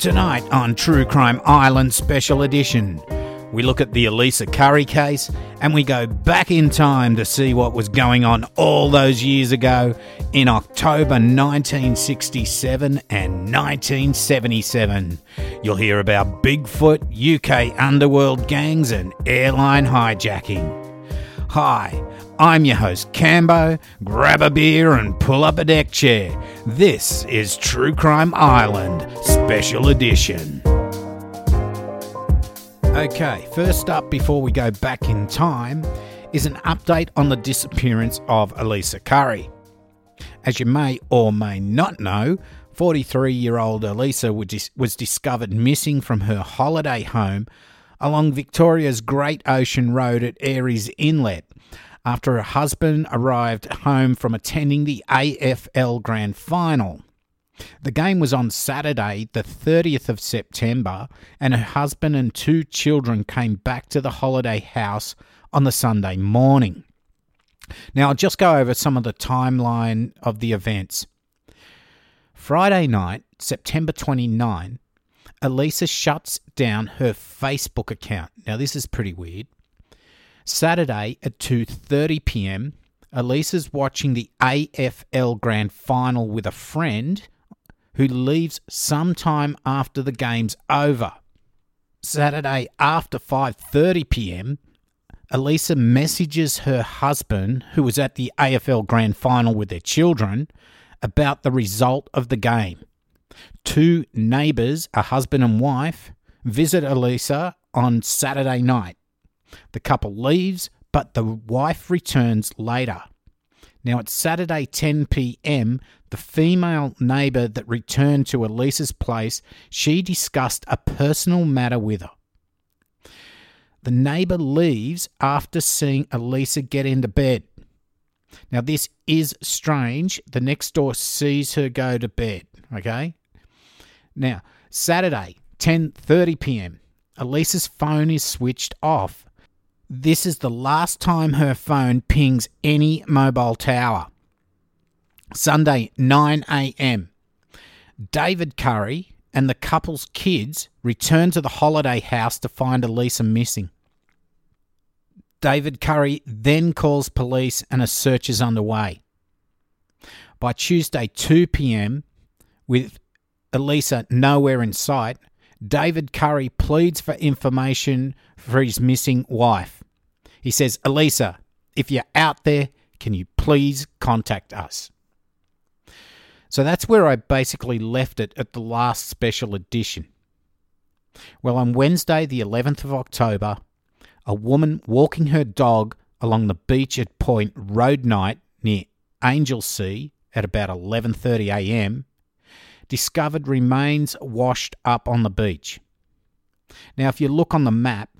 Tonight on True Crime Island Special Edition, we look at the Elisa Curry case and we go back in time to see what was going on all those years ago in October 1967 and 1977. You'll hear about Bigfoot, UK underworld gangs, and airline hijacking. Hi, I'm your host, Cambo. Grab a beer and pull up a deck chair. This is True Crime Island Special Edition. Okay, first up, before we go back in time, is an update on the disappearance of Elisa Curry. As you may or may not know, 43 year old Elisa was discovered missing from her holiday home along Victoria's Great Ocean Road at Aireys Inlet after her husband arrived home from attending the AFL Grand Final. The game was on Saturday, the 30th of September, and her husband and two children came back to the holiday house on the Sunday morning. Now, I'll just go over some of the timeline of the events. Friday night, September 29, Elisa shuts down her Facebook account. Now, this is pretty weird. Saturday at 2:30 p.m., Elisa's watching the AFL Grand Final with a friend who leaves sometime after the game's over. Saturday after 5:30 p.m., Elisa messages her husband who was at the AFL Grand Final with their children about the result of the game. Two neighbours, a husband and wife, visit Elisa on Saturday night. The couple leaves, but the wife returns later. Now, it's Saturday 10 p.m. The female neighbour that returned to Elisa's place, she discussed a personal matter with her. The neighbour leaves after seeing Elisa get into bed. Now, this is strange. The next door sees her go to bed. Okay. Now, Saturday, 10:30 p.m. Elisa's phone is switched off this is the last time her phone pings any mobile tower. Sunday, 9 a.m. David Curry and the couple's kids return to the holiday house to find Elisa missing. David Curry then calls police and a search is underway. By Tuesday, 2 p.m., with Elisa nowhere in sight, David Curry pleads for information for his missing wife. He says, Elisa, if you're out there, can you please contact us? So that's where I basically left it at the last special edition. Well, on Wednesday, the 11th of October, a woman walking her dog along the beach at Point Roadknight near Anglesea at about 11:30 a.m. discovered remains washed up on the beach. Now, if you look on the map,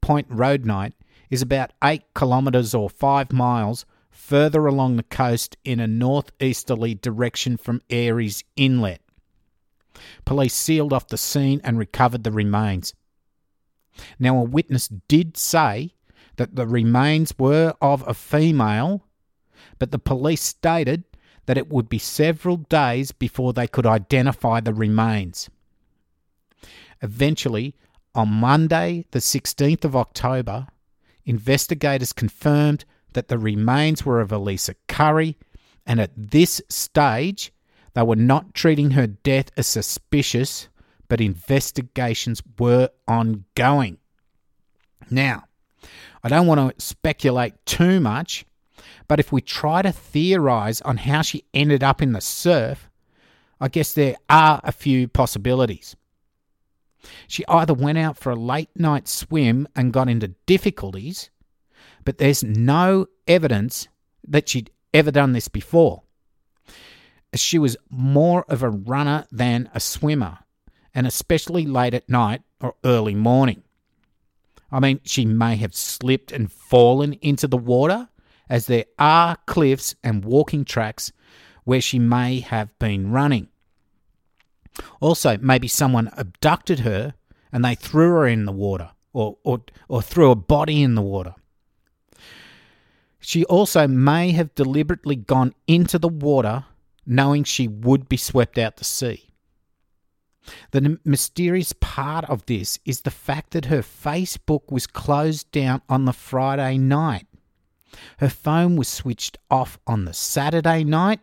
Point Roadknight is about 8 kilometres or 5 miles further along the coast in a northeasterly direction from Aireys Inlet. Police sealed off the scene and recovered the remains. Now, a witness did say that the remains were of a female, but the police stated that it would be several days before they could identify the remains. Eventually, on Monday, the 16th of October, investigators confirmed that the remains were of Elisa Curry, and at this stage, they were not treating her death as suspicious, but investigations were ongoing. Now, I don't want to speculate too much, but if we try to theorize on how she ended up in the surf, I guess there are a few possibilities. She either went out for a late night swim and got into difficulties, but there's no evidence that she'd ever done this before. She was more of a runner than a swimmer, and especially late at night or early morning. I mean, she may have slipped and fallen into the water, as there are cliffs and walking tracks where she may have been running. Also, maybe someone abducted her and they threw her in the water or, or, or threw a body in the water. She also may have deliberately gone into the water knowing she would be swept out to sea. The mysterious part of this is the fact that her Facebook was closed down on the Friday night. Her phone was switched off on the Saturday night.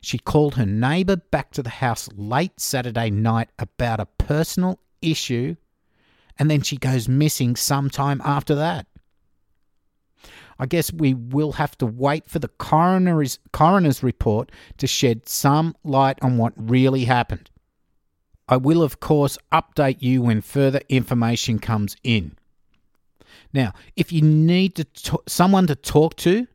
She called her neighbour back to the house late Saturday night about a personal issue, and then she goes missing sometime after that. I guess we will have to wait for the coroner's, coroner's report to shed some light on what really happened. I will, of course, update you when further information comes in. Now, if you need to t- someone to talk to,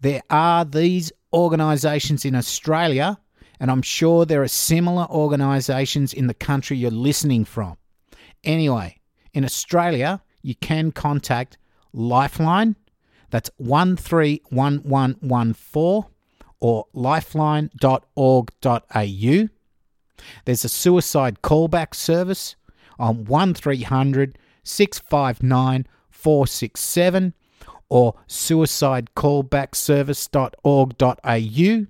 there are these organisations in Australia, and I'm sure there are similar organisations in the country you're listening from. Anyway, in Australia, you can contact Lifeline that's 131114 or lifeline.org.au. There's a suicide callback service on 1300 659 467 or suicidecallbackservice.org.au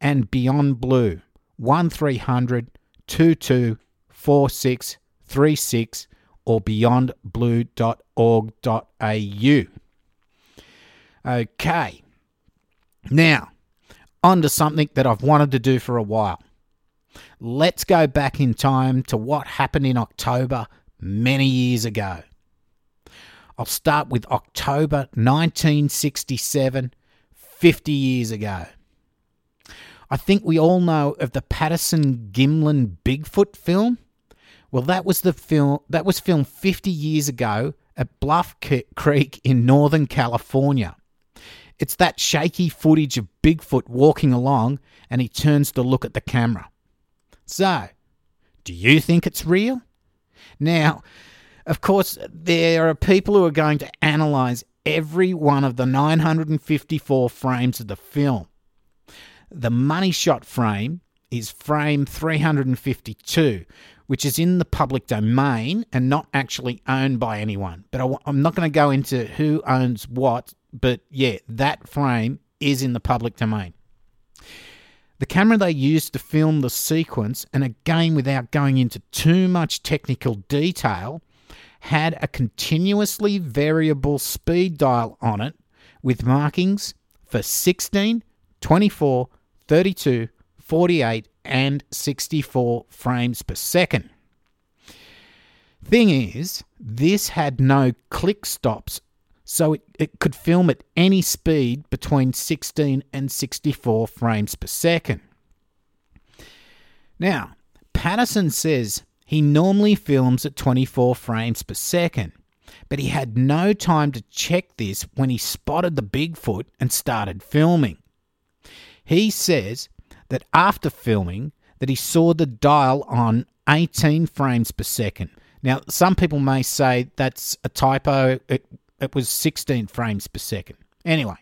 and Beyond Blue 1300 224636 or beyondblue.org.au. Okay. Now, on to something that I've wanted to do for a while. Let's go back in time to what happened in October many years ago. I'll start with October 1967, 50 years ago. I think we all know of the Patterson Gimlin Bigfoot film. Well, that was the film that was filmed 50 years ago at Bluff Creek in Northern California. It's that shaky footage of Bigfoot walking along and he turns to look at the camera. So, do you think it's real? Now, of course, there are people who are going to analyze every one of the 954 frames of the film. The money shot frame is frame 352, which is in the public domain and not actually owned by anyone. But I, am not going to go into who owns what but yeah, that frame is in the public domain. The camera they used to film the sequence, and again without going into too much technical detail, had a continuously variable speed dial on it with markings for 16, 24, 32, 48, and 64 frames per second. Thing is, this had no click stops so it, it could film at any speed between 16 and 64 frames per second. Now, Patterson says he normally films at 24 frames per second, but he had no time to check this when he spotted the Bigfoot and started filming. He says that after filming that he saw the dial on 18 frames per second. Now, some people may say that's a typo. It it was 16 frames per second. Anyway,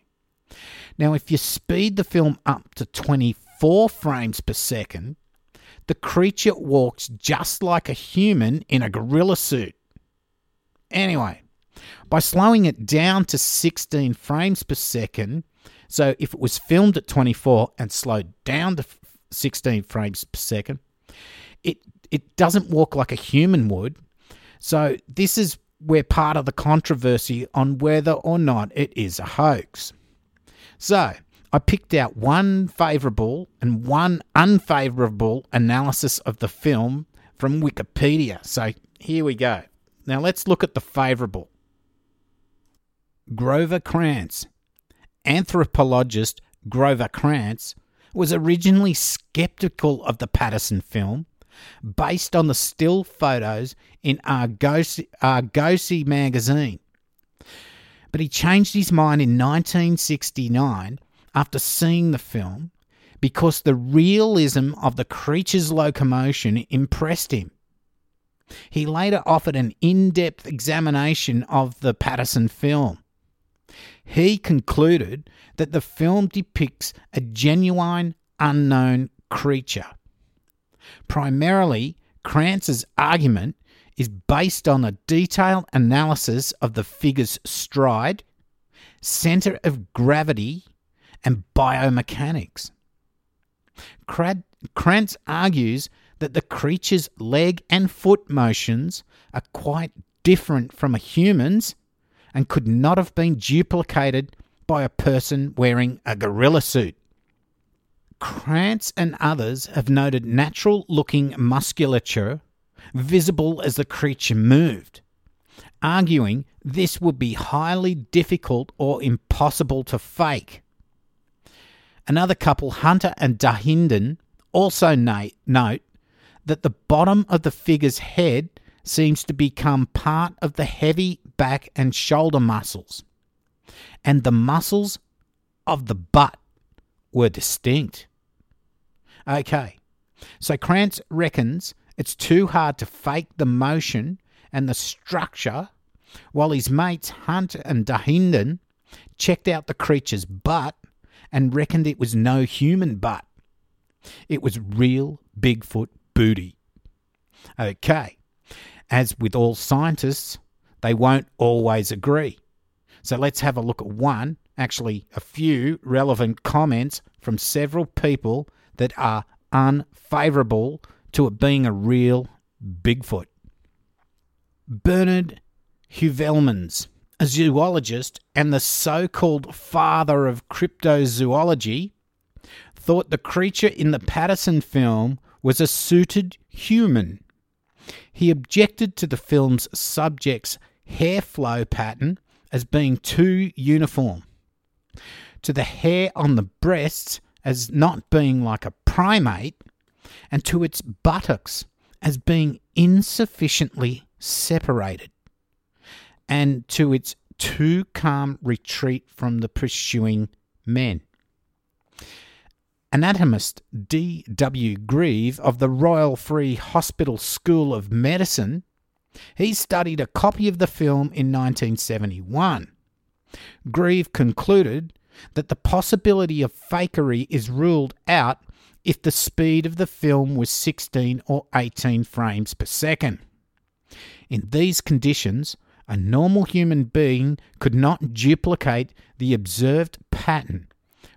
now if you speed the film up to 24 frames per second, the creature walks just like a human in a gorilla suit. Anyway, by slowing it down to 16 frames per second, so if it was filmed at 24 and slowed down to 16 frames per second, it it doesn't walk like a human would. So this is we're part of the controversy on whether or not it is a hoax. So, I picked out one favourable and one unfavourable analysis of the film from Wikipedia. So, here we go. Now, let's look at the favourable. Grover Krantz. Anthropologist Grover Krantz was originally skeptical of the Patterson film based on the still photos in Argosy, Argosy magazine. But he changed his mind in 1969 after seeing the film because the realism of the creature's locomotion impressed him. He later offered an in depth examination of the Patterson film. He concluded that the film depicts a genuine, unknown creature. Primarily, Krantz's argument is based on a detailed analysis of the figure's stride, center of gravity, and biomechanics. Krantz argues that the creature's leg and foot motions are quite different from a human's and could not have been duplicated by a person wearing a gorilla suit. Krantz and others have noted natural looking musculature visible as the creature moved, arguing this would be highly difficult or impossible to fake. Another couple, Hunter and Dahinden, also note that the bottom of the figure's head seems to become part of the heavy back and shoulder muscles, and the muscles of the butt were distinct. Okay, so Krantz reckons it's too hard to fake the motion and the structure, while his mates Hunt and Dahinden checked out the creature's butt and reckoned it was no human butt. It was real Bigfoot booty. Okay, as with all scientists, they won't always agree. So let's have a look at one, actually, a few relevant comments from several people that are unfavourable to it being a real Bigfoot. Bernard Heuvelmans, a zoologist and the so called father of cryptozoology, thought the creature in the Patterson film was a suited human. He objected to the film's subject's hair flow pattern as being too uniform, to the hair on the breasts as not being like a primate, and to its buttocks as being insufficiently separated, and to its too calm retreat from the pursuing men. Anatomist D. W. Grieve of the Royal Free Hospital School of Medicine, he studied a copy of the film in 1971. Grieve concluded that the possibility of fakery is ruled out if the speed of the film was 16 or 18 frames per second. In these conditions, a normal human being could not duplicate the observed pattern,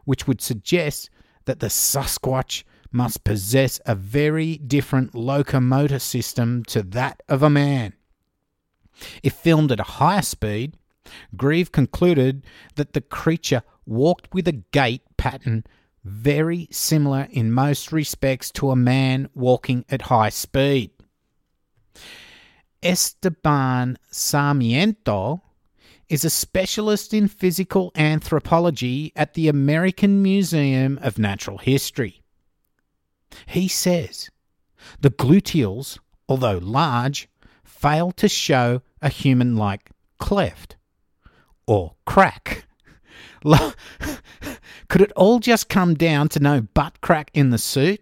which would suggest that the Sasquatch must possess a very different locomotor system to that of a man. If filmed at a higher speed, Grieve concluded that the creature walked with a gait pattern very similar in most respects to a man walking at high speed. Esteban Sarmiento is a specialist in physical anthropology at the American Museum of Natural History. He says the gluteals, although large, fail to show a human like cleft or crack. Could it all just come down to no butt crack in the suit?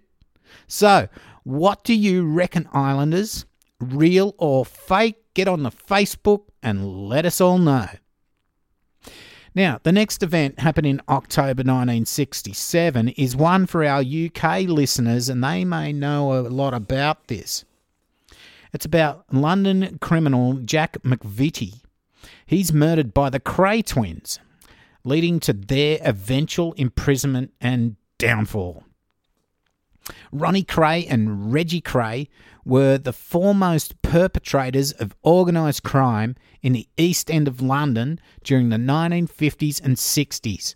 So, what do you reckon, Islanders? Real or fake? Get on the Facebook and let us all know. Now, the next event happened in October 1967 is one for our UK listeners, and they may know a lot about this. It's about London criminal Jack McVitie. He's murdered by the Kray twins, leading to their eventual imprisonment and downfall. Ronnie Kray and Reggie Kray were the foremost perpetrators of organised crime in the East End of London during the 1950s and 60s.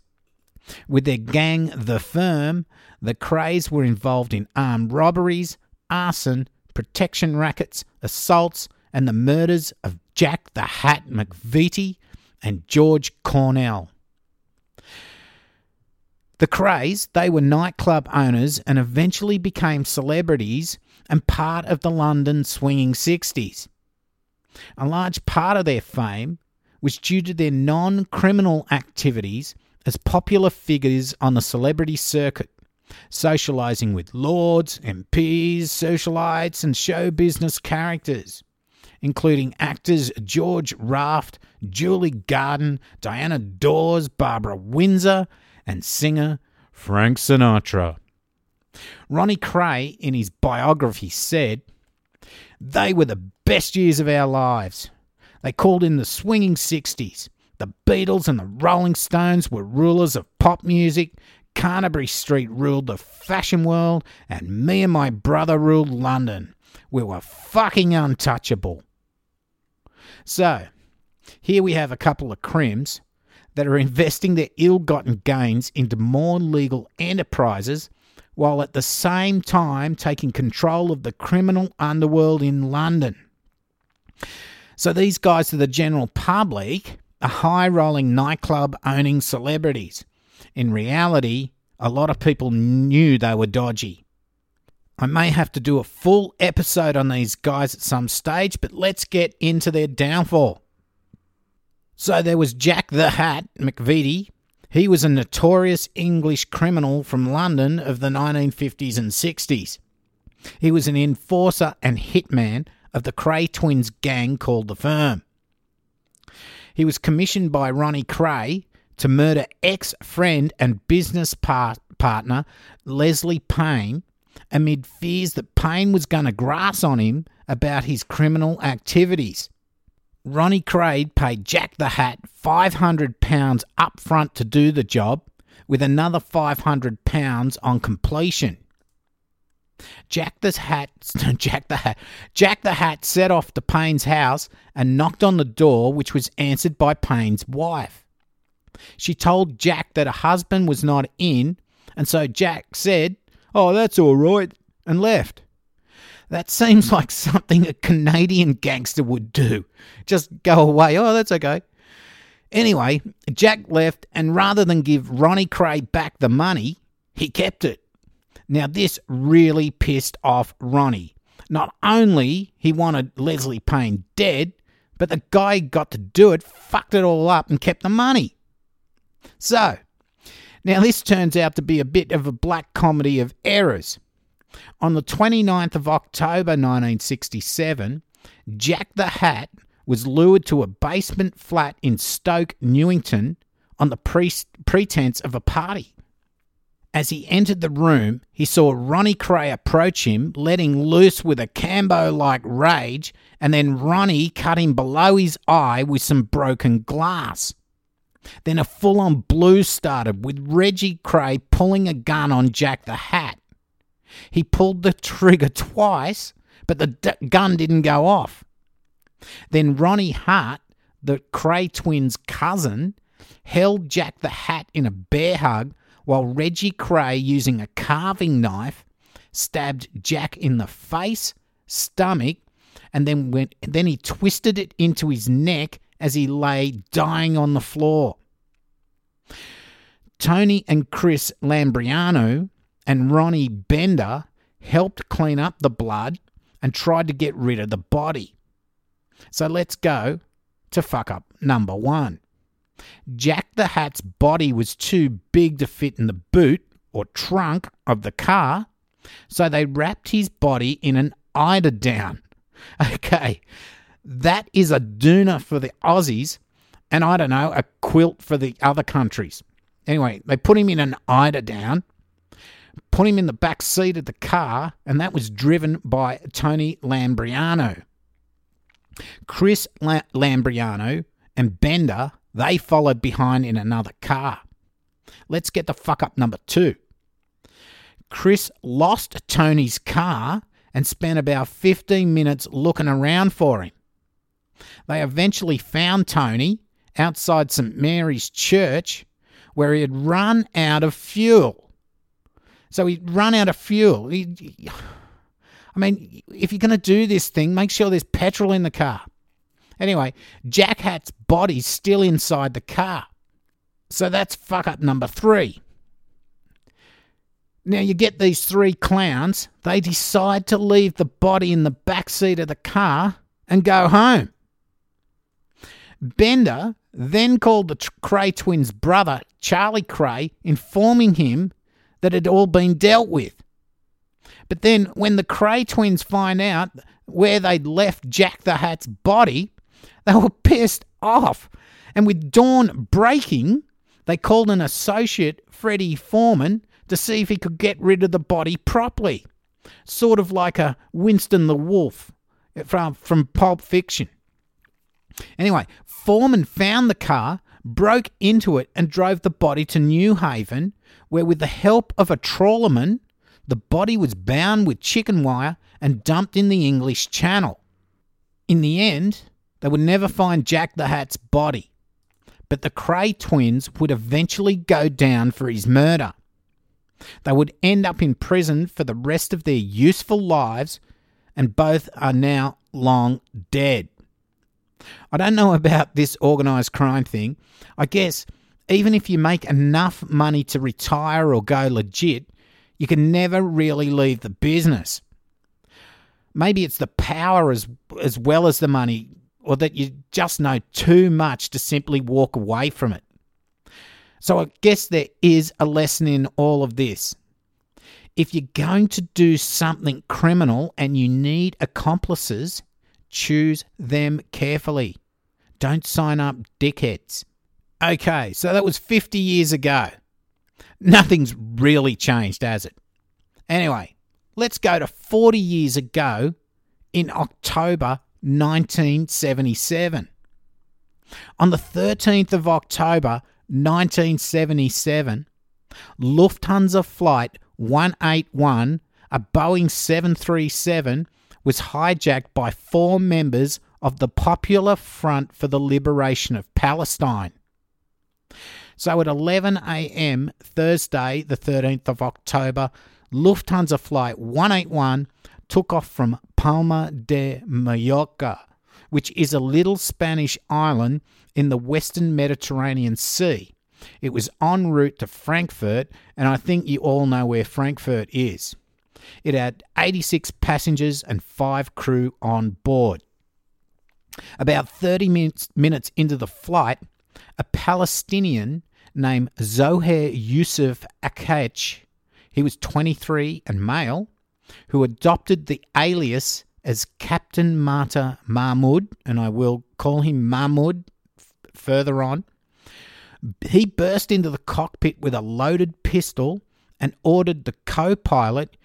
With their gang, The Firm, the Krays were involved in armed robberies, arson, protection rackets, assaults, and the murders of Jack the Hat McVitie and George Cornell. The Krays, they were nightclub owners and eventually became celebrities and part of the London swinging 60s. A large part of their fame was due to their non criminal activities as popular figures on the celebrity circuit, socialising with lords, MPs, socialites, and show business characters, including actors George Raft, Julie Garden, Diana Dors, Barbara Windsor, and singer Frank Sinatra. Ronnie Kray, in his biography, said, They were the best years of our lives. They called in the swinging 60s. The Beatles and the Rolling Stones were rulers of pop music. Carnaby Street ruled the fashion world, and me and my brother ruled London. We were fucking untouchable. So, here we have a couple of crims that are investing their ill gotten gains into more legal enterprises while at the same time taking control of the criminal underworld in London. So these guys to the general public are high rolling nightclub owning celebrities. In reality, a lot of people knew they were dodgy. I may have to do a full episode on these guys at some stage, but let's get into their downfall. So there was Jack the Hat McVitie. He was a notorious English criminal from London of the 1950s and 60s. He was an enforcer and hitman of the Kray twins gang called The Firm. He was commissioned by Ronnie Kray to murder ex friend and business par- partner Leslie Payne amid fears that Payne was going to grass on him about his criminal activities. Ronnie Kray paid Jack the Hat £500 up front to do the job, with another £500 on completion. Jack the Hat, Jack the Hat, Jack the Hat set off to Payne's house and knocked on the door, which was answered by Payne's wife. She told Jack that her husband was not in, and so Jack said, "Oh, that's all right," and left. That seems like something a Canadian gangster would do. Just go away. Oh, that's okay. Anyway, Jack left, and rather than give Ronnie Kray back the money, he kept it. Now, this really pissed off Ronnie. Not only he wanted Leslie Payne dead, but the guy got to do it fucked it all up and kept the money. So, now this turns out to be a bit of a black comedy of errors. On the 29th of October 1967, Jack the Hat was lured to a basement flat in Stoke Newington on the pre- pretense of a party. As he entered the room, he saw Ronnie Kray approach him, letting loose with a Cambo like rage, and then Ronnie cut him below his eye with some broken glass. Then a full on blues started with Reggie Kray pulling a gun on Jack the Hat. He pulled the trigger twice, but the d- gun didn't go off. Then Ronnie Hart, the Kray twins' cousin, held Jack the Hat in a bear hug while Reggie Kray, using a carving knife, stabbed Jack in the face, stomach, and then went, then he twisted it into his neck as he lay dying on the floor. Tony and Chris Lambrianou and Ronnie Bender helped clean up the blood and tried to get rid of the body. So let's go to fuck up number one. Jack the Hat's body was too big to fit in the boot or trunk of the car, so they wrapped his body in an eider-down. Okay, that is a doona for the Aussies, and I don't know, a quilt for the other countries. Anyway, they put him in an eider-down, put him in the back seat of the car, and that was driven by Tony Lambrianou. Chris La- Lambrianou and Bender they followed behind in another car. Let's get the fuck up number two. Chris lost Tony's car and spent about 15 minutes looking around for him. They eventually found Tony outside St. Mary's Church where he had run out of fuel. So he'd run out of fuel. He, I mean, if you're going to do this thing, make sure there's petrol in the car. Anyway, Jack Hat's body's still inside the car. So that's fuck up number three. Now you get these three clowns, they decide to leave the body in the back seat of the car and go home. Bender then called the Kray twins' brother, Charlie Kray, informing him that had all been dealt with. But then, when the Kray twins find out where they'd left Jack the Hat's body, they were pissed off. And with dawn breaking, they called an associate, Freddie Foreman, to see if he could get rid of the body properly. Sort of like a Winston the Wolf uh, from, from Pulp Fiction. Anyway, Foreman found the car, broke into it, and drove the body to Newhaven, where, with the help of a trawlerman, the body was bound with chicken wire and dumped in the English Channel. In the end, they would never find Jack the Hat's body, but the Kray twins would eventually go down for his murder. They would end up in prison for the rest of their useful lives, and both are now long dead. I don't know about this organised crime thing. I guess even if you make enough money to retire or go legit, you can never really leave the business. Maybe it's the power as as well as the money, or that you just know too much to simply walk away from it. So I guess there is a lesson in all of this. If you're going to do something criminal and you need accomplices, choose them carefully. Don't sign up dickheads. Okay, so that was 50 years ago. Nothing's really changed, has it? Anyway, let's go to 40 years ago in October 1977. On the 13th of October 1977, Lufthansa Flight 181, a Boeing 737, was hijacked by four members of the Popular Front for the Liberation of Palestine. So at 11 a.m. Thursday, the 13th of October, Lufthansa Flight 181 took off from Palma de Mallorca, which is a little Spanish island in the western Mediterranean Sea. It was en route to Frankfurt, and I think you all know where Frankfurt is. It had 86 passengers and 5 crew on board. About 30 minutes, minutes into the flight, a Palestinian named Zohair Yusuf Akech, he was 23 and male, who adopted the alias as Captain Mata Mahmoud, and I will call him Mahmoud f- further on. He burst into the cockpit with a loaded pistol and ordered the co pilot,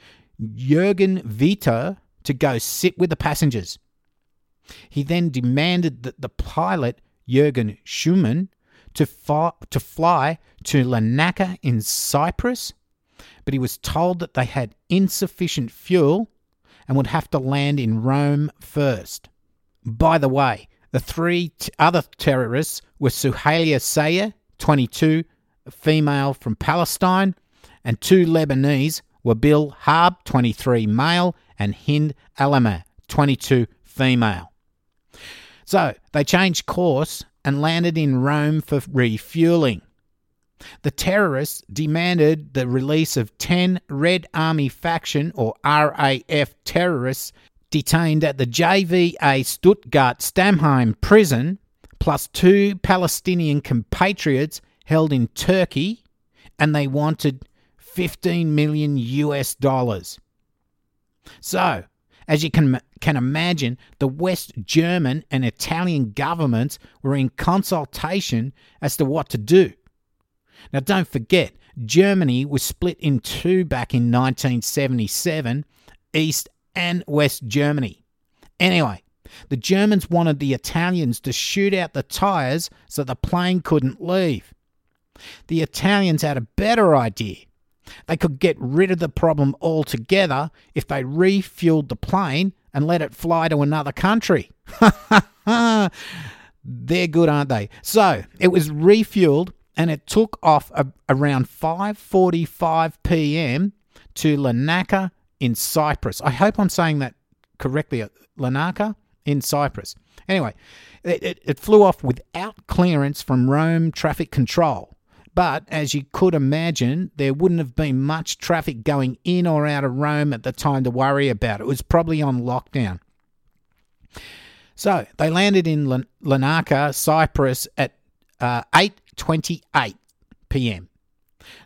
Jurgen Vietor, to go sit with the passengers. He then demanded that the pilot, Jurgen Schumann, to, fi- to fly to Larnaca in Cyprus, but he was told that they had insufficient fuel and would have to land in Rome first. By the way, the three t- other terrorists were Suhaila Sayer, 22, a female from Palestine, and two Lebanese were Bill Harb, 23, male, and Hind Alama, 22, female. So they changed course and landed in Rome for refueling. The terrorists demanded the release of 10 Red Army faction or RAF terrorists detained at the JVA Stuttgart Stammheim prison, plus two Palestinian compatriots held in Turkey, and they wanted 15 million US dollars. So, as you can, can imagine, the West German and Italian governments were in consultation as to what to do. Now, don't forget, Germany was split in two back in 1977 East and West Germany. Anyway, the Germans wanted the Italians to shoot out the tyres so the plane couldn't leave. The Italians had a better idea. They could get rid of the problem altogether if they refueled the plane and let it fly to another country. They're good, aren't they? So it was refueled and it took off around 5:45 p.m. to Larnaca in Cyprus. I hope I'm saying that correctly. Larnaca in Cyprus. Anyway, it, it, it flew off without clearance from Rome traffic control. But as you could imagine, there wouldn't have been much traffic going in or out of Rome at the time to worry about. It was probably on lockdown. So they landed in Larnaca, Cyprus at uh, 8:28 p.m.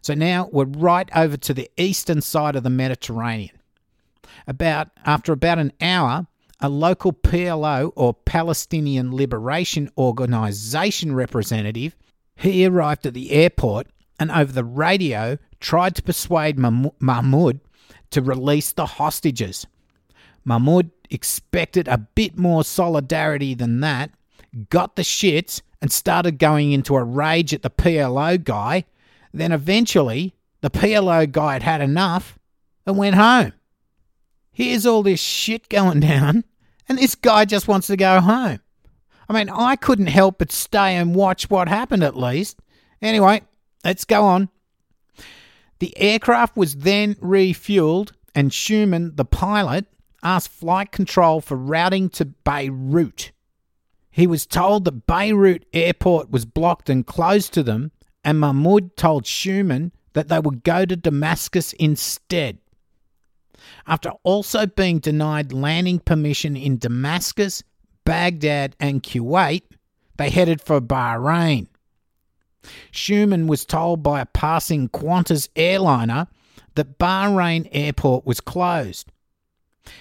So now we're right over to the eastern side of the Mediterranean. About after about an hour, a local PLO or Palestinian Liberation Organization representative he arrived at the airport and over the radio tried to persuade Mahmoud to release the hostages. Mahmoud expected a bit more solidarity than that, got the shits, and started going into a rage at the PLO guy. Then eventually, the PLO guy had had enough and went home. Here's all this shit going down, and this guy just wants to go home. I mean, I couldn't help but stay and watch what happened at least. Anyway, let's go on. The aircraft was then refueled, and Schumann, the pilot, asked flight control for routing to Beirut. He was told that Beirut airport was blocked and closed to them, and Mahmoud told Schumann that they would go to Damascus instead. After also being denied landing permission in Damascus, Baghdad, and Kuwait, they headed for Bahrain. Schumann was told by a passing Qantas airliner that Bahrain airport was closed.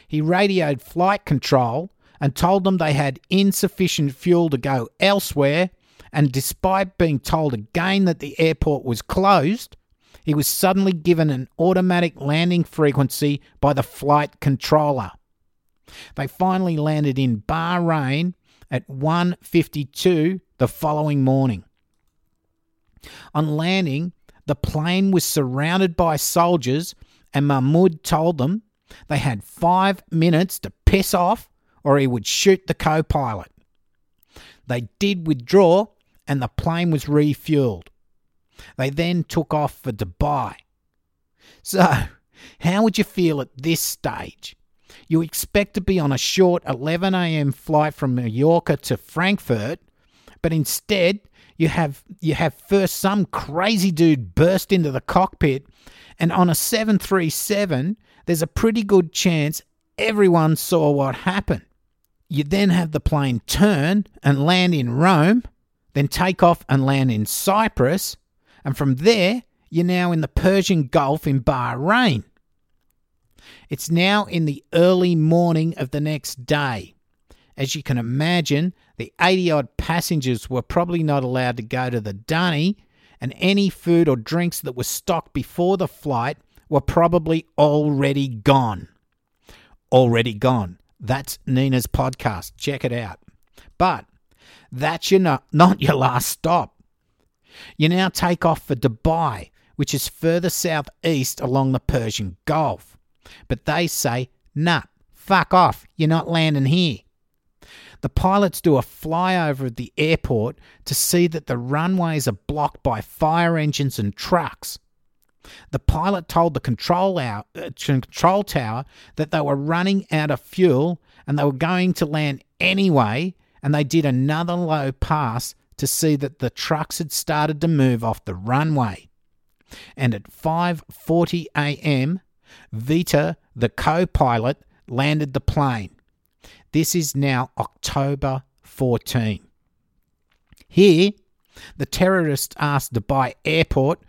He radioed flight control and told them they had insufficient fuel to go elsewhere, and despite being told again that the airport was closed, he was suddenly given an automatic landing frequency by the flight controller. They finally landed in Bahrain at 1:52 the following morning. On landing, the plane was surrounded by soldiers, and Mahmoud told them they had five minutes to piss off or he would shoot the co pilot. They did withdraw, and the plane was refueled. They then took off for Dubai. So, how would you feel at this stage? You expect to be on a short 11am flight from Mallorca to Frankfurt, but instead you have you have first some crazy dude burst into the cockpit, and on a 737, there's a pretty good chance everyone saw what happened. You then have the plane turn and land in Rome, then take off and land in Cyprus, and from there, you're now in the Persian Gulf in Bahrain. It's now in the early morning of the next day. As you can imagine, the 80 odd passengers were probably not allowed to go to the dunny, and any food or drinks that were stocked before the flight were probably already gone. Already gone. That's Nina's podcast. Check it out. But that's your not, not your last stop. You now take off for Dubai, which is further southeast along the Persian Gulf. But they say, nah, fuck off, you're not landing here. The pilots do a flyover of the airport to see that the runways are blocked by fire engines and trucks. The pilot told the control, uh, control tower that they were running out of fuel and they were going to land anyway, and they did another low pass to see that the trucks had started to move off the runway. And at 5:40 a.m., Vietor, the co-pilot, landed the plane. This is now October 14. Here, the terrorists asked Dubai airport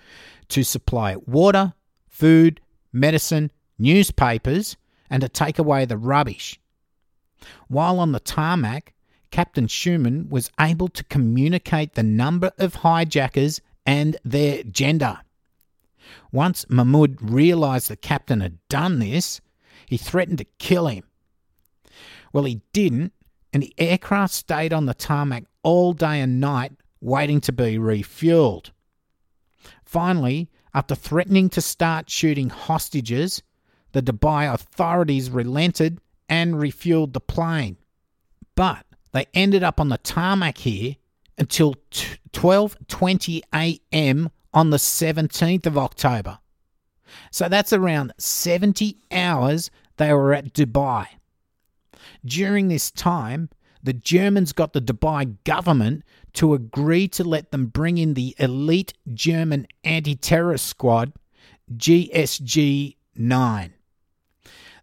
to supply water, food, medicine, newspapers, and to take away the rubbish. While on the tarmac, Captain Schumann was able to communicate the number of hijackers and their gender. Once Mahmoud realized the captain had done this, he threatened to kill him. Well, he didn't, and the aircraft stayed on the tarmac all day and night waiting to be refueled. Finally, after threatening to start shooting hostages, the Dubai authorities relented and refueled the plane. But they ended up on the tarmac here until 12:20 a.m. on the 17th of October. So that's around 70 hours they were at Dubai. During this time, the Germans got the Dubai government to agree to let them bring in the elite German anti terrorist squad, GSG 9.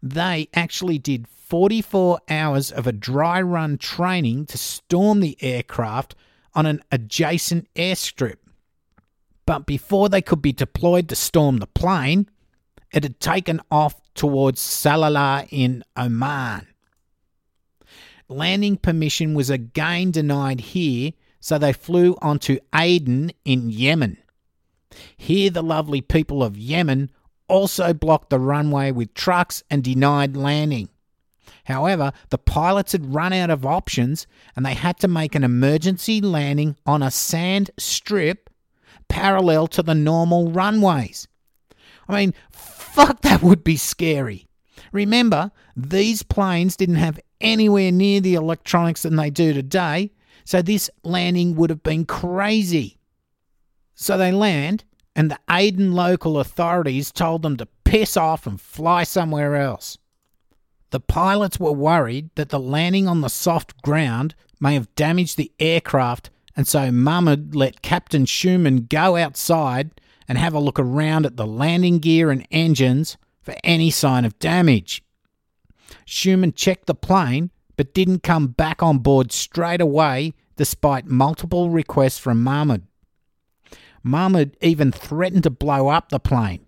They actually did 44 hours of a dry run training to storm the aircraft on an adjacent airstrip. But before they could be deployed to storm the plane, it had taken off towards Salalah in Oman. Landing permission was again denied here, so they flew onto Aden in Yemen. Here, the lovely people of Yemen also blocked the runway with trucks and denied landing. However, the pilots had run out of options and they had to make an emergency landing on a sand strip parallel to the normal runways. I mean, fuck, that would be scary. Remember, these planes didn't have anywhere near the electronics than they do today, so this landing would have been crazy. So they land, and the Aden local authorities told them to piss off and fly somewhere else. The pilots were worried that the landing on the soft ground may have damaged the aircraft, and so Mahmoud let Captain Schumann go outside and have a look around at the landing gear and engines for any sign of damage. Schumann checked the plane but didn't come back on board straight away despite multiple requests from Mahmoud. Mahmoud even threatened to blow up the plane.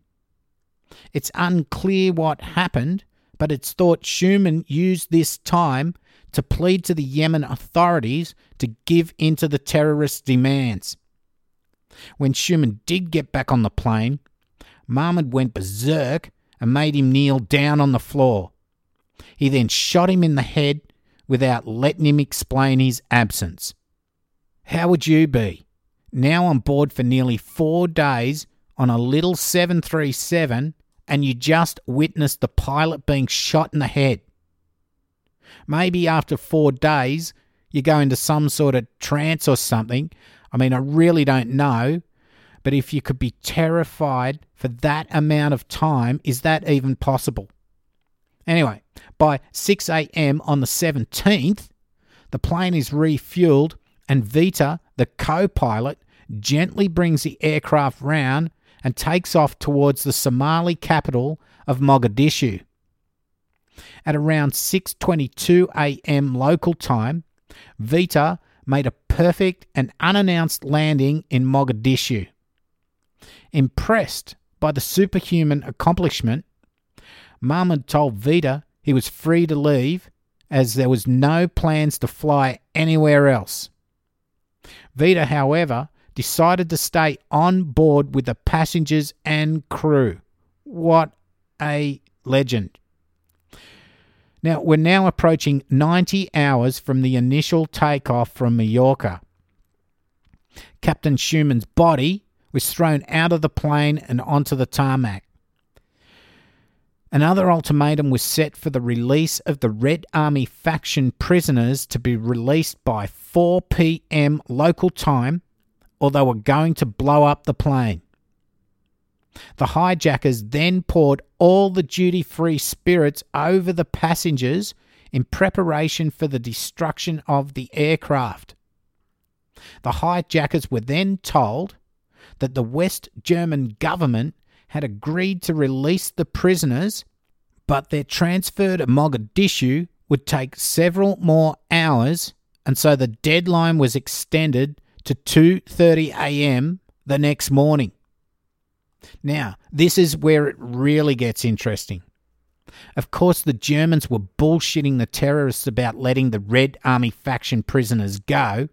It's unclear what happened, but it's thought Schumann used this time to plead to the Yemen authorities to give in to the terrorists' demands. When Schumann did get back on the plane, Mahmoud went berserk and made him kneel down on the floor. He then shot him in the head without letting him explain his absence. How would you be? Now on board for nearly four days on a little 737 and you just witnessed the pilot being shot in the head. Maybe after four days, you go into some sort of trance or something. I mean, I really don't know. But if you could be terrified for that amount of time, is that even possible? Anyway, by 6 a.m. on the 17th, the plane is refueled, and Vietor, the co pilot, gently brings the aircraft round and takes off towards the Somali capital of Mogadishu. At around 6:22 a.m. local time, Vietor made a perfect and unannounced landing in Mogadishu. Impressed by the superhuman accomplishment, Mahmoud told Vietor he was free to leave as there was no plans to fly anywhere else. Vietor, however, decided to stay on board with the passengers and crew. What a legend. Now, we're now approaching 90 hours from the initial takeoff from Mallorca. Captain Schumann's body was thrown out of the plane and onto the tarmac. Another ultimatum was set for the release of the Red Army faction prisoners to be released by 4 p.m. local time, or they were going to blow up the plane. The hijackers then poured all the duty free spirits over the passengers in preparation for the destruction of the aircraft. The hijackers were then told that the West German government had agreed to release the prisoners, but their transfer to Mogadishu would take several more hours, and so the deadline was extended to 2:30 a.m. the next morning. Now, this is where it really gets interesting. Of course, the Germans were bullshitting the terrorists about letting the Red Army faction prisoners go.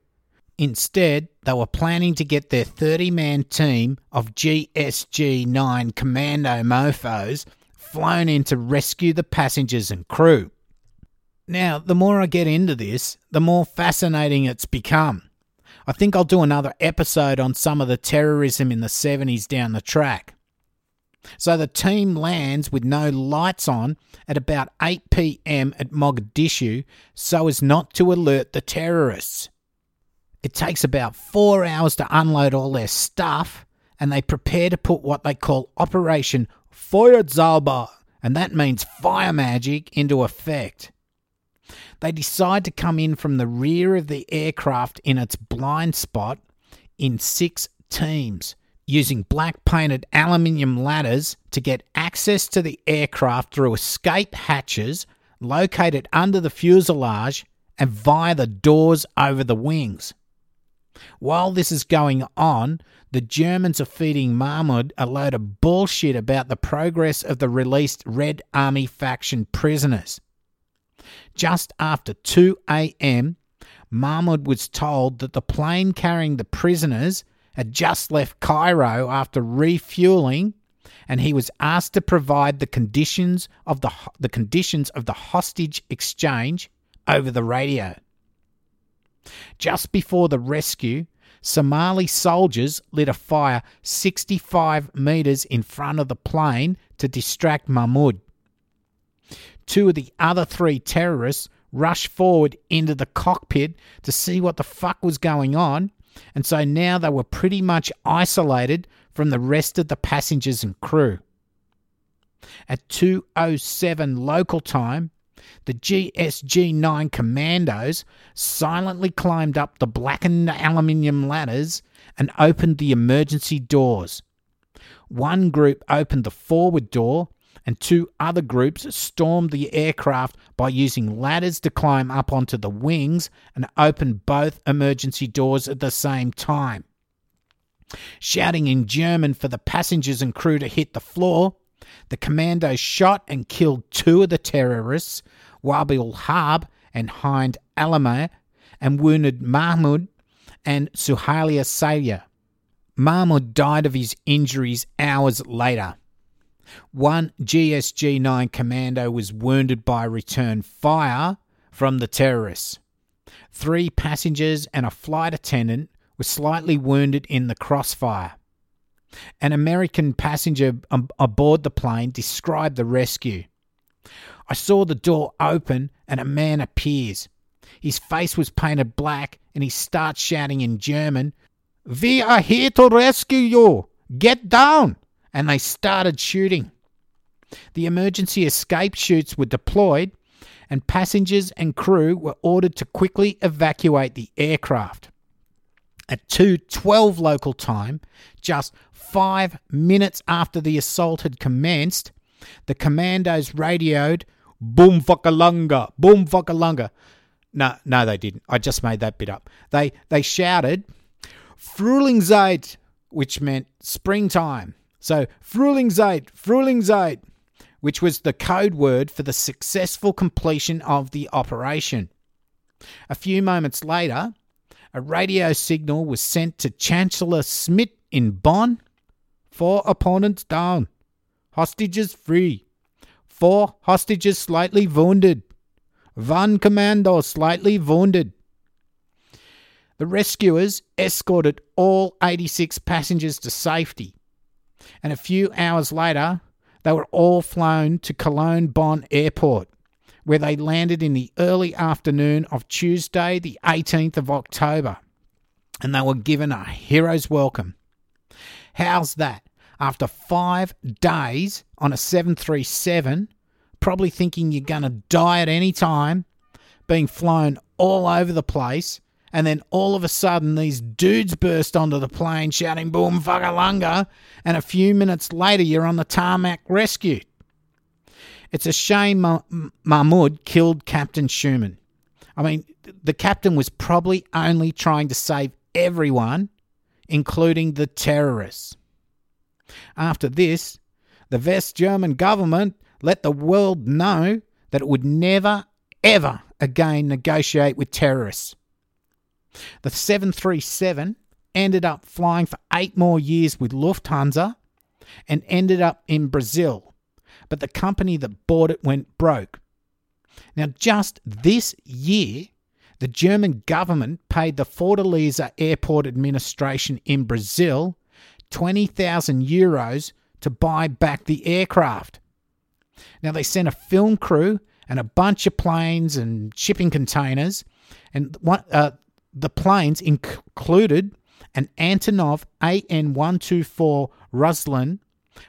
Instead, they were planning to get their 30 man team of GSG 9 commando mofos flown in to rescue the passengers and crew. Now, the more I get into this, the more fascinating it's become. I think I'll do another episode on some of the terrorism in the 70s down the track. So the team lands with no lights on at about 8 pm at Mogadishu so as not to alert the terrorists. It takes about four hours to unload all their stuff, and they prepare to put what they call Operation Feuerzauber, and that means fire magic, into effect. They decide to come in from the rear of the aircraft in its blind spot in six teams, using black painted aluminium ladders to get access to the aircraft through escape hatches located under the fuselage and via the doors over the wings. While this is going on, the Germans are feeding Mahmoud a load of bullshit about the progress of the released Red Army faction prisoners. Just after 2 a.m., Mahmoud was told that the plane carrying the prisoners had just left Cairo after refueling and he was asked to provide the conditions of the, the conditions of the hostage exchange over the radio. Just before the rescue, Somali soldiers lit a fire 65 metres in front of the plane to distract Mahmoud. Two of the other three terrorists rushed forward into the cockpit to see what the fuck was going on, and so now they were pretty much isolated from the rest of the passengers and crew. At 2:07 local time, the GSG 9 commandos silently climbed up the blackened aluminium ladders and opened the emergency doors. One group opened the forward door, and two other groups stormed the aircraft by using ladders to climb up onto the wings and open both emergency doors at the same time. Shouting in German for the passengers and crew to hit the floor, the commandos shot and killed two of the terrorists, Nabil Harb and Hind Alame, and wounded Mahmoud and Suhaila Sayeh. Mahmoud died of his injuries hours later. One GSG 9 commando was wounded by return fire from the terrorists. Three passengers and a flight attendant were slightly wounded in the crossfire. An American passenger aboard the plane described the rescue. I saw the door open and a man appears. His face was painted black and he starts shouting in German, We are here to rescue you! Get down! And they started shooting. The emergency escape chutes were deployed and passengers and crew were ordered to quickly evacuate the aircraft. At 2:12 local time, just 5 minutes after the assault had commenced, the commandos radioed boom fuckalunga, boom fuckalunga. No, no, they didn't. I just made that bit up. They they shouted Frühlingszeit, which meant springtime. So Frühlingszeit, Frühlingszeit, which was the code word for the successful completion of the operation. A few moments later, a radio signal was sent to Chancellor Schmidt in Bonn. Four opponents down. Hostages free. Four hostages slightly wounded. One commando slightly wounded. The rescuers escorted all 86 passengers to safety, and a few hours later, they were all flown to Cologne Bonn Airport, where they landed in the early afternoon of Tuesday, the 18th of October, and they were given a hero's welcome. How's that? after five days on a 737, probably thinking you're going to die at any time, being flown all over the place, and then all of a sudden these dudes burst onto the plane shouting boom fuckalunga, and a few minutes later you're on the tarmac rescued. It's a shame Mahmoud killed Captain Schumann. I mean, the captain was probably only trying to save everyone, including the terrorists. After this, the West German government let the world know that it would never, ever again negotiate with terrorists. The 737 ended up flying for eight more years with Lufthansa and ended up in Brazil, but the company that bought it went broke. Now, just this year, the German government paid the Fortaleza Airport Administration in Brazil 20,000 euros to buy back the aircraft. Now, they sent a film crew and a bunch of planes and shipping containers, and one, uh, the planes included an Antonov AN 124 Ruslan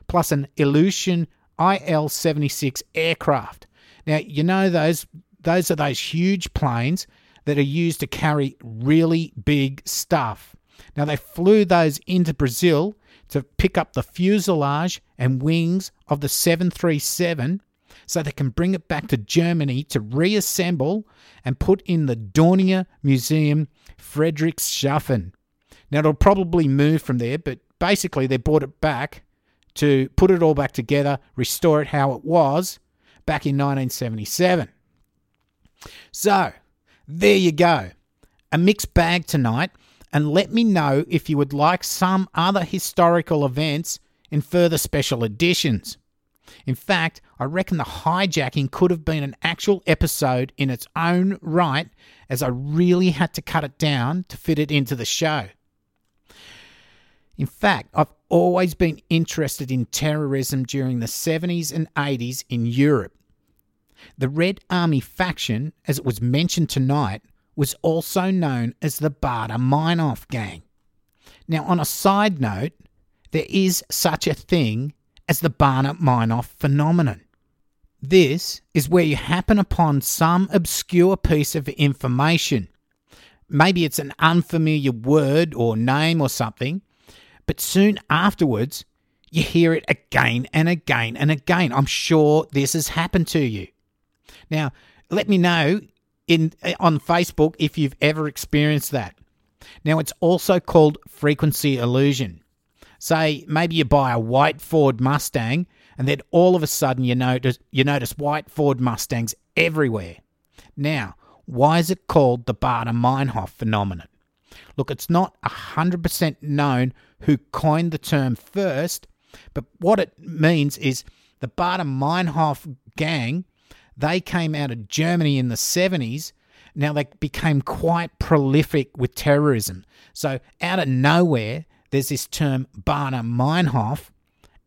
plus an Ilyushin IL 76 aircraft. Now, you know those, those are those huge planes that are used to carry really big stuff. Now, they flew those into Brazil to pick up the fuselage and wings of the 737 so they can bring it back to Germany to reassemble and put in the Dornier Museum Friedrichshafen. Now, it'll probably move from there, but basically, they brought it back to put it all back together, restore it how it was back in 1977. So, there you go. A mixed bag tonight and let me know if you would like some other historical events in further special editions. In fact, I reckon the hijacking could have been an actual episode in its own right, as I really had to cut it down to fit it into the show. In fact, I've always been interested in terrorism during the 70s and 80s in Europe. The Red Army faction, as it was mentioned tonight, was also known as the Baader Meinhof Gang. Now, on a side note, there is such a thing as the Baader Meinhof phenomenon. This is where you happen upon some obscure piece of information. Maybe it's an unfamiliar word or name or something, but soon afterwards, you hear it again and again and again. I'm sure this has happened to you. Now, let me know in eh, on Facebook if you've ever experienced that. Now, it's also called frequency illusion. Say maybe you buy a white Ford Mustang and then all of a sudden you notice you notice white Ford Mustangs everywhere. Now, why is it called the Baader Meinhof phenomenon? Look, it's not 100% known who coined the term first, but what it means is the Baader Meinhof gang, they came out of Germany in the 70s. Now they became quite prolific with terrorism. So out of nowhere, there's this term Baader Meinhof,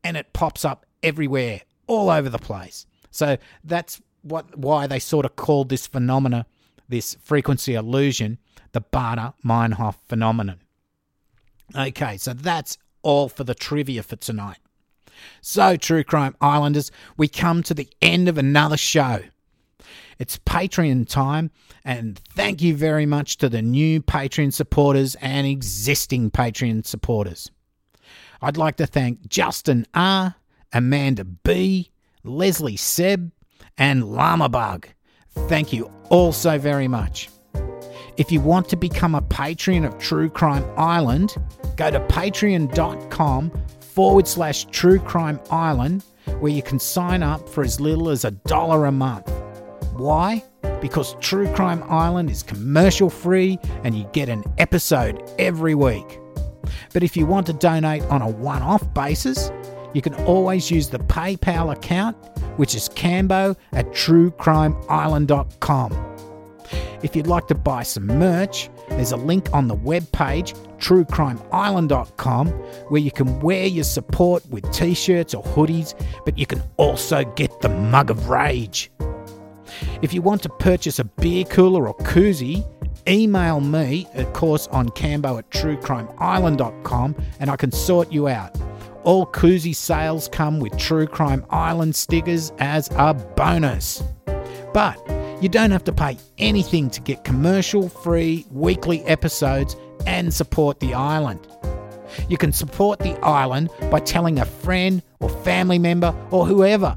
and it pops up everywhere, all over the place. So that's what why they sort of called this phenomena, this frequency illusion, the Baader Meinhof phenomenon. Okay, so that's all for the trivia for tonight. So, True Crime Islanders, we come to the end of another show. It's Patreon time, and thank you very much to the new Patreon supporters and existing Patreon supporters. I'd like to thank Justin R., Amanda B., Leslie Seb, and Llama Bug. Thank you all so very much. If you want to become a patron of True Crime Island, go to patreon.com forward slash True Crime Island, where you can sign up for as little as a dollar a month. Why? Because True Crime Island is commercial free and you get an episode every week. But if you want to donate on a one off basis, you can always use the PayPal account, which is cambo at truecrimeisland.com. If you'd like to buy some merch, there's a link on the webpage, truecrimeisland.com, where you can wear your support with t shirts or hoodies, but you can also get the mug of rage. If you want to purchase a beer cooler or koozie, email me, on cambo at truecrimeisland.com and I can sort you out. All koozie sales come with True Crime Island stickers as a bonus. But you don't have to pay anything to get commercial free weekly episodes and support the island. You can support the island by telling a friend or family member or whoever.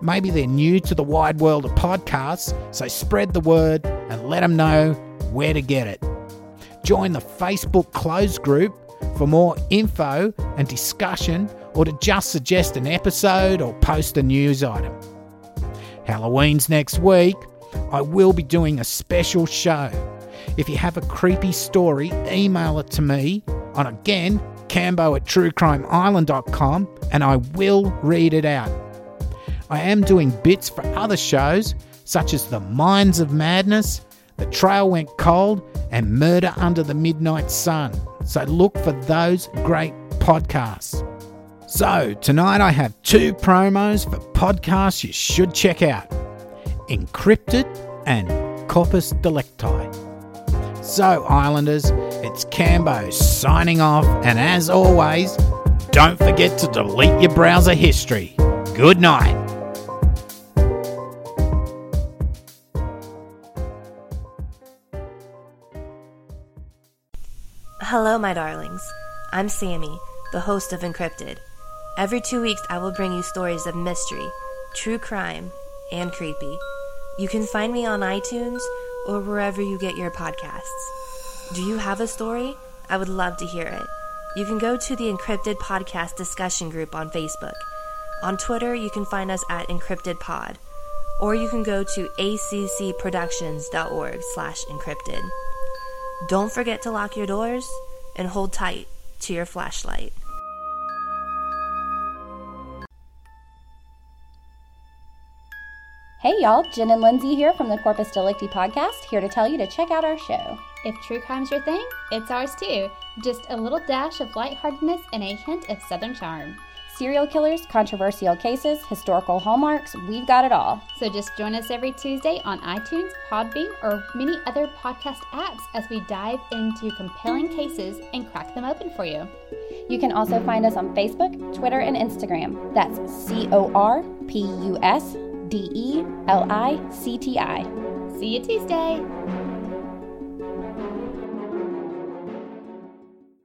Maybe they're new to the wide world of podcasts, so spread the word and let them know where to get it. Join the Facebook closed group for more info and discussion or to just suggest an episode or post a news item. Halloween's next week. I will be doing a special show. If you have a creepy story, email it to me on again, cambo at truecrimeisland.com, and I will read it out. I am doing bits for other shows, such as The Minds of Madness, The Trail Went Cold, and Murder Under the Midnight Sun. So look for those great podcasts. So, tonight I have two promos for podcasts you should check out Encrypted and Corpus Delicti. So, Islanders, it's Cambo signing off, and as always, don't forget to delete your browser history. Good night. Hello, my darlings. I'm Sammy, the host of Encrypted. Every two weeks, I will bring you stories of mystery, true crime, and creepy. You can find me on iTunes or wherever you get your podcasts. Do you have a story? I would love to hear it. You can go to the Encrypted Podcast discussion group on Facebook. On Twitter, you can find us at Encrypted Pod, or you can go to accproductions.org slash encrypted. Don't forget to lock your doors and hold tight to your flashlight. Hey y'all, Jen and Lindsay here from the Corpus Delicti podcast, here to tell you to check out our show. If true crime's your thing, it's ours too. Just a little dash of lightheartedness and a hint of southern charm. Serial killers, controversial cases, historical hallmarks, we've got it all. So just join us every Tuesday on iTunes, Podbean, or many other podcast apps as we dive into compelling cases and crack them open for you. You can also find us on Facebook, Twitter, and Instagram. That's C O R P U S D E L I C T I. See you Tuesday.